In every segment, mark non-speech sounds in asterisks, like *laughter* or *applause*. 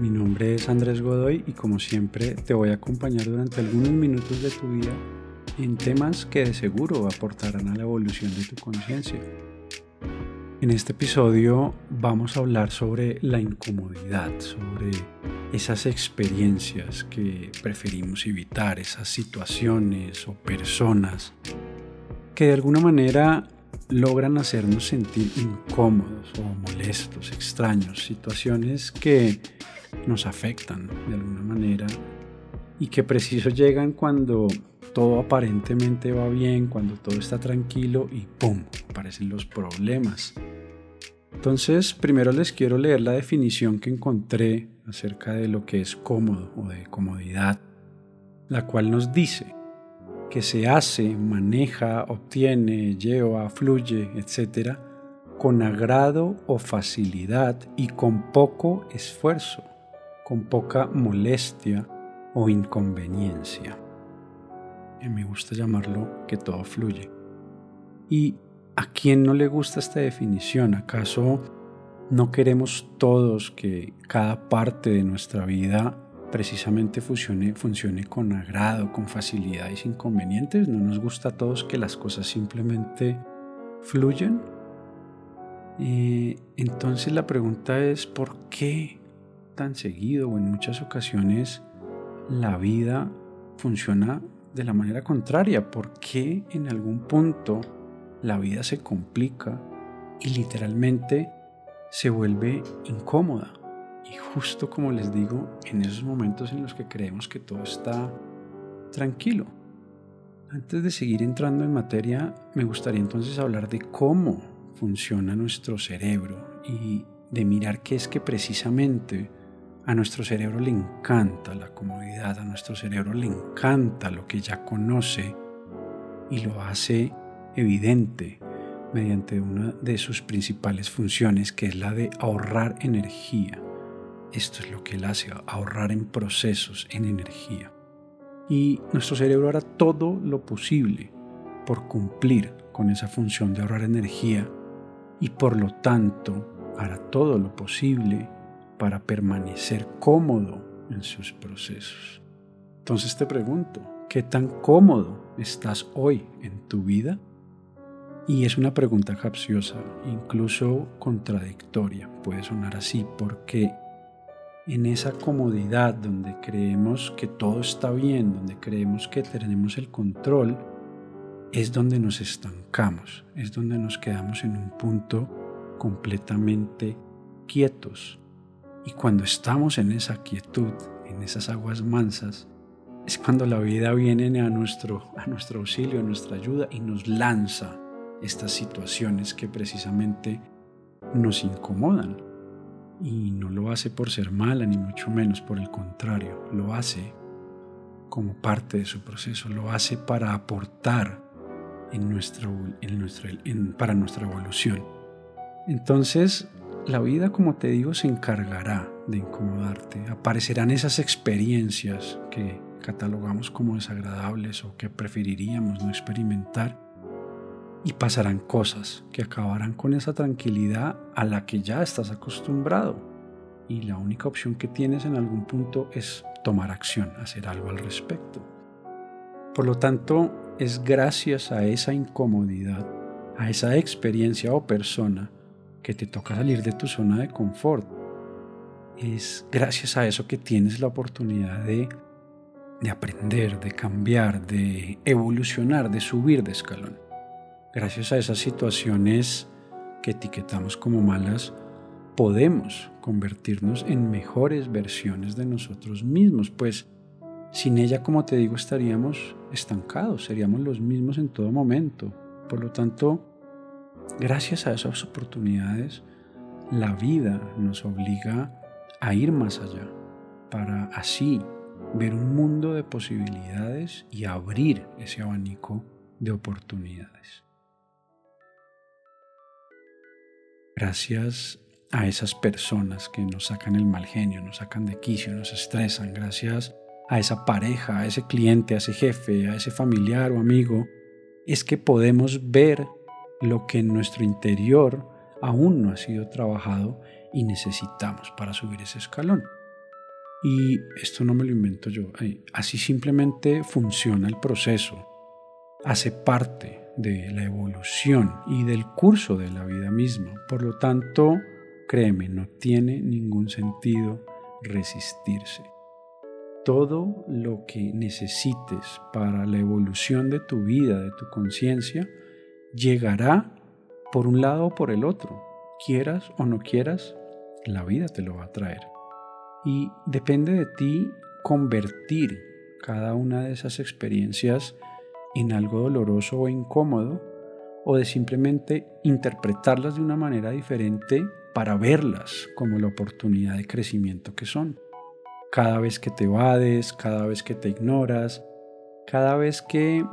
Mi nombre es Andrés Godoy y como siempre te voy a acompañar durante algunos minutos de tu vida en temas que de seguro aportarán a la evolución de tu conciencia. En este episodio vamos a hablar sobre la incomodidad, sobre esas experiencias que preferimos evitar, esas situaciones o personas que de alguna manera logran hacernos sentir incómodos o molestos, extraños, situaciones que nos afectan de alguna manera y que preciso *laughs* llegan cuando todo aparentemente va bien, cuando todo está tranquilo y ¡pum! aparecen los problemas. Entonces, primero les quiero leer la definición que encontré acerca de lo que es cómodo o de comodidad, la cual nos dice, que se hace, maneja, obtiene, lleva, fluye, etc., con agrado o facilidad y con poco esfuerzo, con poca molestia o inconveniencia. Y me gusta llamarlo que todo fluye. ¿Y a quién no le gusta esta definición? ¿Acaso no queremos todos que cada parte de nuestra vida precisamente funcione, funcione con agrado, con facilidad y sin inconvenientes. No nos gusta a todos que las cosas simplemente fluyan. Eh, entonces la pregunta es, ¿por qué tan seguido o en muchas ocasiones la vida funciona de la manera contraria? ¿Por qué en algún punto la vida se complica y literalmente se vuelve incómoda? Y justo como les digo, en esos momentos en los que creemos que todo está tranquilo. Antes de seguir entrando en materia, me gustaría entonces hablar de cómo funciona nuestro cerebro y de mirar qué es que precisamente a nuestro cerebro le encanta la comodidad, a nuestro cerebro le encanta lo que ya conoce y lo hace evidente mediante una de sus principales funciones, que es la de ahorrar energía. Esto es lo que él hace, ahorrar en procesos, en energía. Y nuestro cerebro hará todo lo posible por cumplir con esa función de ahorrar energía y por lo tanto hará todo lo posible para permanecer cómodo en sus procesos. Entonces te pregunto, ¿qué tan cómodo estás hoy en tu vida? Y es una pregunta capciosa, incluso contradictoria, puede sonar así, porque en esa comodidad donde creemos que todo está bien, donde creemos que tenemos el control, es donde nos estancamos, es donde nos quedamos en un punto completamente quietos. Y cuando estamos en esa quietud, en esas aguas mansas, es cuando la vida viene a nuestro, a nuestro auxilio, a nuestra ayuda y nos lanza estas situaciones que precisamente nos incomodan. Y no lo hace por ser mala, ni mucho menos, por el contrario, lo hace como parte de su proceso, lo hace para aportar en nuestro, en nuestro, para nuestra evolución. Entonces, la vida, como te digo, se encargará de incomodarte. Aparecerán esas experiencias que catalogamos como desagradables o que preferiríamos no experimentar y pasarán cosas que acabarán con esa tranquilidad a la que ya estás acostumbrado. Y la única opción que tienes en algún punto es tomar acción, hacer algo al respecto. Por lo tanto, es gracias a esa incomodidad, a esa experiencia o persona que te toca salir de tu zona de confort. Es gracias a eso que tienes la oportunidad de, de aprender, de cambiar, de evolucionar, de subir de escalón gracias a esas situaciones que etiquetamos como malas, podemos convertirnos en mejores versiones de nosotros mismos, pues sin ella, como te digo, estaríamos estancados, seríamos los mismos en todo momento. Por lo tanto, gracias a esas oportunidades, la vida nos obliga a ir más allá, para así ver un mundo de posibilidades y abrir ese abanico de oportunidades. Gracias a esas personas que nos sacan el mal genio, nos sacan de quicio, nos estresan, gracias a esa pareja, a ese cliente, a ese jefe, a ese familiar o amigo, es que podemos ver lo que en nuestro interior aún no ha sido trabajado y necesitamos para subir ese escalón. Y esto no me lo invento yo, así simplemente funciona el proceso, hace parte de la evolución y del curso de la vida misma. Por lo tanto, créeme, no tiene ningún sentido resistirse. Todo lo que necesites para la evolución de tu vida, de tu conciencia, llegará por un lado o por el otro. Quieras o no quieras, la vida te lo va a traer. Y depende de ti convertir cada una de esas experiencias en algo doloroso o incómodo, o de simplemente interpretarlas de una manera diferente para verlas como la oportunidad de crecimiento que son. Cada vez que te evades, cada vez que te ignoras, cada vez que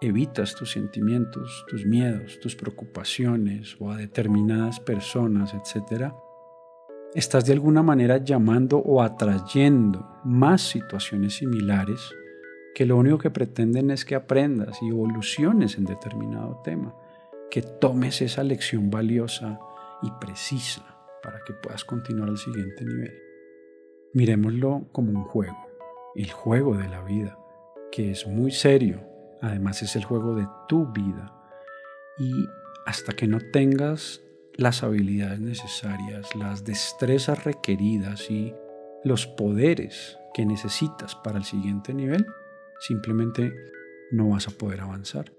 evitas tus sentimientos, tus miedos, tus preocupaciones o a determinadas personas, etc., estás de alguna manera llamando o atrayendo más situaciones similares que lo único que pretenden es que aprendas y evoluciones en determinado tema, que tomes esa lección valiosa y precisa para que puedas continuar al siguiente nivel. Miremoslo como un juego, el juego de la vida, que es muy serio, además es el juego de tu vida. Y hasta que no tengas las habilidades necesarias, las destrezas requeridas y los poderes que necesitas para el siguiente nivel, simplemente no vas a poder avanzar.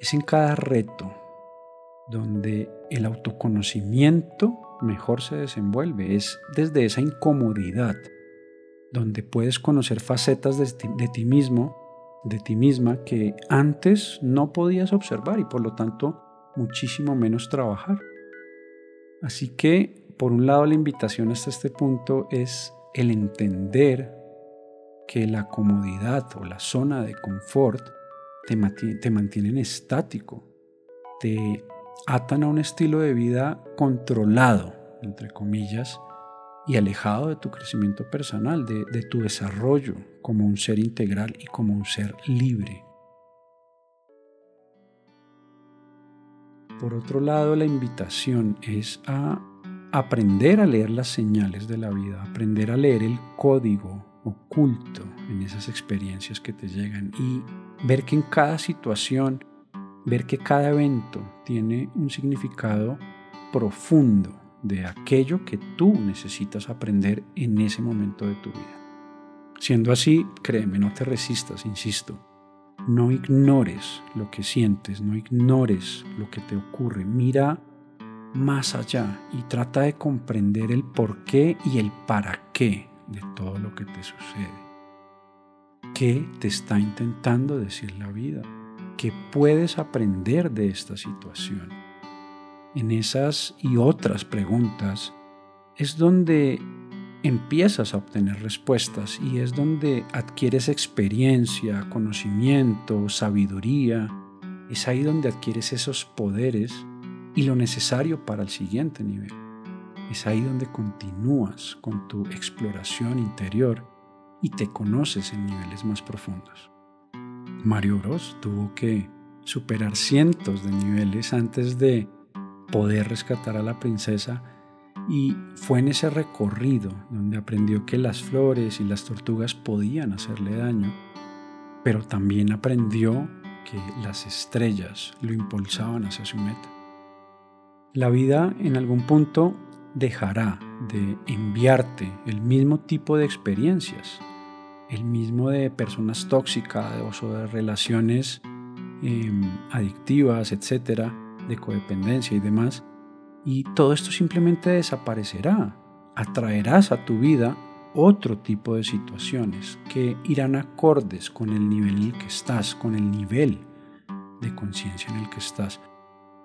Es en cada reto donde el autoconocimiento mejor se desenvuelve. Es desde esa incomodidad donde puedes conocer facetas de ti, de ti mismo, de ti misma que antes no podías observar y por lo tanto muchísimo menos trabajar. Así que, por un lado, la invitación hasta este punto es el entender que la comodidad o la zona de confort te, te mantienen estático, te atan a un estilo de vida controlado, entre comillas, y alejado de tu crecimiento personal, de, tu desarrollo como un ser integral y como un ser libre. Por otro lado, la invitación es a aprender a leer las señales de la vida, aprender a leer el código oculto en esas experiencias que te llegan y ver que en cada situación, ver que cada evento tiene un significado profundo de aquello que tú necesitas aprender en ese momento de tu vida. Siendo así, créeme, no te resistas, insisto. No ignores lo que sientes, no ignores lo que te ocurre. Mira más allá y trata de comprender el por qué y el para qué de todo lo que te sucede. ¿Qué te está intentando decir la vida? ¿Qué puedes aprender de esta situación? En esas y otras preguntas es donde empiezas a obtener respuestas y es donde adquieres experiencia, conocimiento, sabiduría. Es ahí donde adquieres esos poderes y lo necesario para el siguiente nivel. Es ahí donde continúas con tu exploración interior y te conoces en niveles más profundos. Mario Bros tuvo que superar cientos de niveles antes de poder rescatar a la princesa y fue en ese recorrido donde aprendió que las flores y las tortugas podían hacerle daño, pero también aprendió que las estrellas lo impulsaban hacia su meta. La vida en algún punto dejará de enviarte el mismo tipo de experiencias, el mismo de personas tóxicas o de relaciones em, adictivas, etcétera, de codependencia y demás, y todo esto simplemente desaparecerá. Atraerás a tu vida otro tipo de situaciones que irán acordes con el nivel en el que estás, con el nivel de conciencia en el que estás.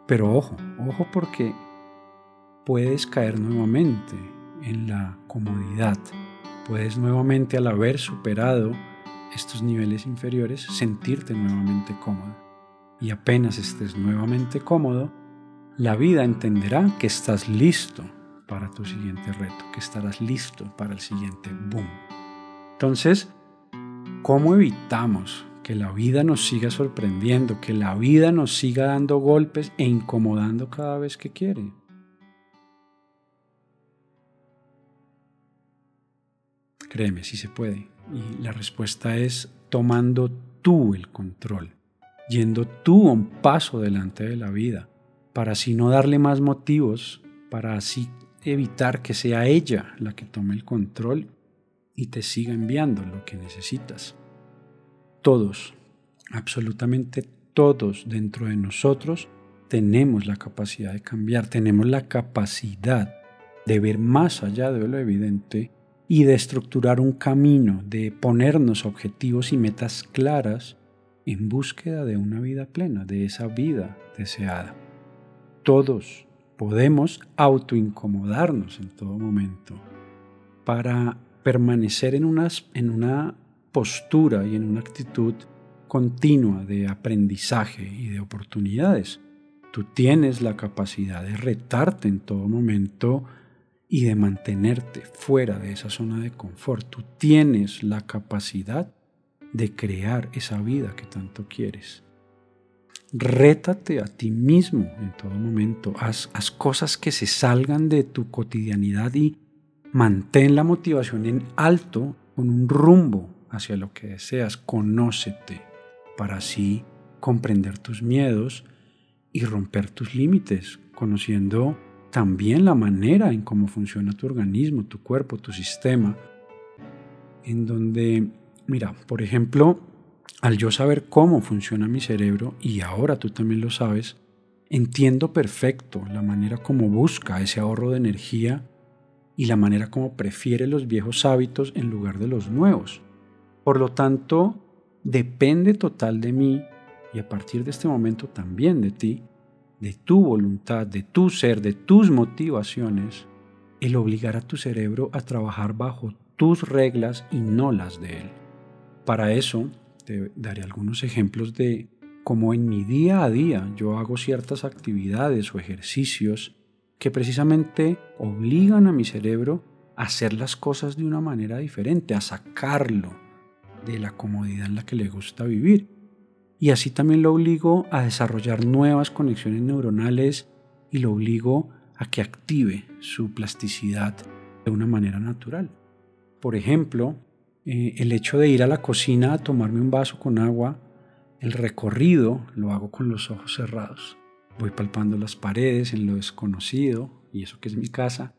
Pero ojo, ojo porque puedes caer nuevamente en la comodidad. Puedes nuevamente al haber superado estos niveles inferiores sentirte nuevamente cómodo y apenas estés nuevamente cómodo, la vida entenderá que estás listo para tu siguiente reto, que estarás listo para el siguiente boom. Entonces, ¿cómo evitamos que la vida nos siga sorprendiendo, que la vida nos siga dando golpes e incomodando cada vez que quiere? Créeme, sí se puede. Y la respuesta es tomando tú el control yendo tú un paso delante de la vida, para así no darle más motivos, para así evitar que sea ella la que tome el control y te siga enviando lo que necesitas. Todos, absolutamente todos dentro de nosotros tenemos la capacidad de cambiar, tenemos la capacidad de ver más allá de lo evidente y de estructurar un camino, de ponernos objetivos y metas claras en búsqueda de una vida plena, de esa vida deseada. Todos podemos autoincomodarnos en todo momento para permanecer en, en una postura y en una actitud continua de aprendizaje y de oportunidades. Tú tienes la capacidad de retarte en todo momento y de mantenerte fuera de esa zona de confort. Tú tienes la capacidad de crear esa vida que tanto quieres. Rétate a ti mismo en todo momento. Haz, haz cosas que se salgan de tu cotidianidad y mantén la motivación en alto con un rumbo hacia lo que deseas. Conócete para así comprender tus miedos y romper tus límites, conociendo también la manera en cómo funciona tu organismo, tu cuerpo, tu sistema, en donde, mira, por ejemplo, al yo saber cómo funciona mi cerebro, y ahora tú también lo sabes, entiendo perfecto la manera como busca ese ahorro de energía y la manera como prefiere los viejos hábitos en lugar de los nuevos. Por lo tanto, depende total de mí y a partir de este momento también de ti de tu voluntad, de tu ser, de tus motivaciones, el obligar a tu cerebro a trabajar bajo tus reglas y no las de él. Para eso te daré algunos ejemplos de cómo en mi día a día yo hago ciertas actividades o ejercicios que precisamente obligan a mi cerebro a hacer las cosas de una manera diferente, a sacarlo de la comodidad en la que le gusta vivir y así también lo obligo a desarrollar nuevas conexiones neuronales y lo obligo a que active su plasticidad de una manera natural. Por ejemplo, eh, el hecho de ir a la cocina a tomarme un vaso con agua, el recorrido lo hago con los ojos cerrados. Voy palpando las paredes en lo desconocido, y eso que es mi casa.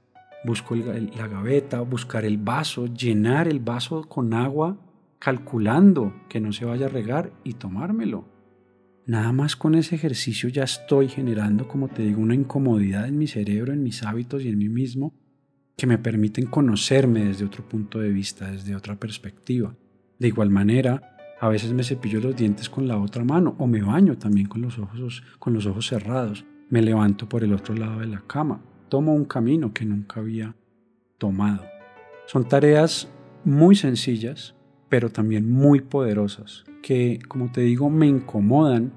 Busco la gaveta, buscar el vaso, llenar el vaso con agua calculando que no se vaya a regar y tomármelo. Nada más con ese ejercicio ya estoy generando, como te digo, una incomodidad en mi cerebro, en mis hábitos y en mí mismo que me permiten conocerme desde otro punto de vista, desde otra perspectiva. De igual manera, a veces me cepillo los dientes con la otra mano o me baño también con los ojos, con los ojos cerrados. Me levanto por el otro lado de la cama. Tomo un camino que nunca había tomado. Son tareas muy sencillas, pero también muy poderosas, que, como te digo, me incomodan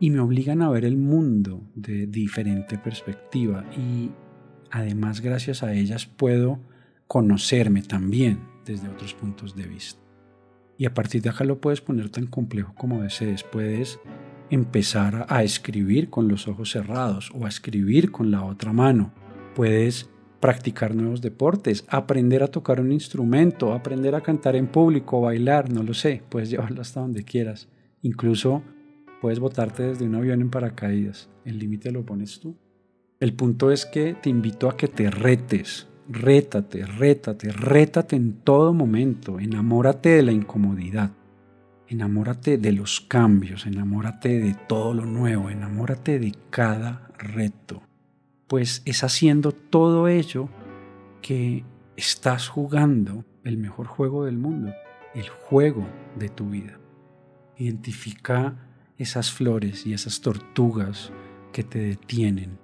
y me obligan a ver el mundo de diferente perspectiva y además gracias a ellas puedo conocerme también desde otros puntos de vista. Y a partir de acá lo puedes poner tan complejo como desees. Puedes empezar a escribir con los ojos cerrados o a escribir con la otra mano. Puedes practicar nuevos deportes, aprender a tocar un instrumento, aprender a cantar en público, bailar, no lo sé, puedes llevarlo hasta donde quieras. Incluso puedes botarte desde un avión en paracaídas, el límite lo pones tú. El punto es que te invito a que te retes, rétate, rétate, rétate en todo momento, enamórate de la incomodidad, enamórate de los cambios, enamórate de todo lo nuevo, enamórate de cada reto. Pues es haciendo todo ello que estás jugando el mejor juego del mundo, el juego de tu vida. Identifica esas flores y esas tortugas que te detienen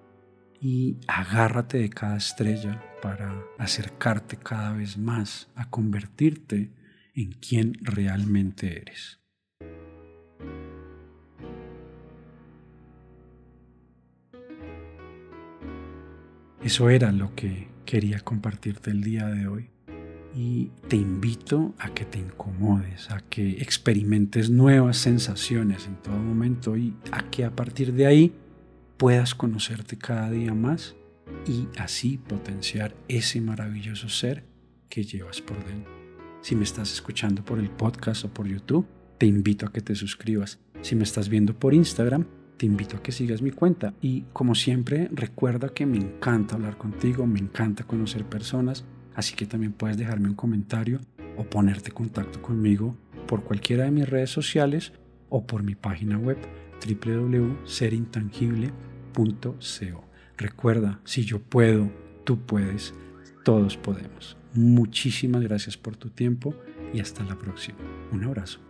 y agárrate de cada estrella para acercarte cada vez más a convertirte en quien realmente eres. Eso era lo que quería compartirte el día de hoy. Y te invito a que te incomodes, a que experimentes nuevas sensaciones en todo momento y a que a partir de ahí puedas conocerte cada día más y así potenciar ese maravilloso ser que llevas por dentro. Si me estás escuchando por el podcast o por YouTube, te invito a que te suscribas. Si me estás viendo por Instagram, te invito a que sigas mi cuenta. Y como siempre, recuerda que me encanta hablar contigo, me encanta conocer personas, así que también puedes dejarme un comentario o ponerte en contacto conmigo por cualquiera de mis redes sociales o por mi página web www.serintangible.co. Recuerda, si yo puedo, tú puedes, todos podemos. Muchísimas gracias por tu tiempo y hasta la próxima. Un abrazo.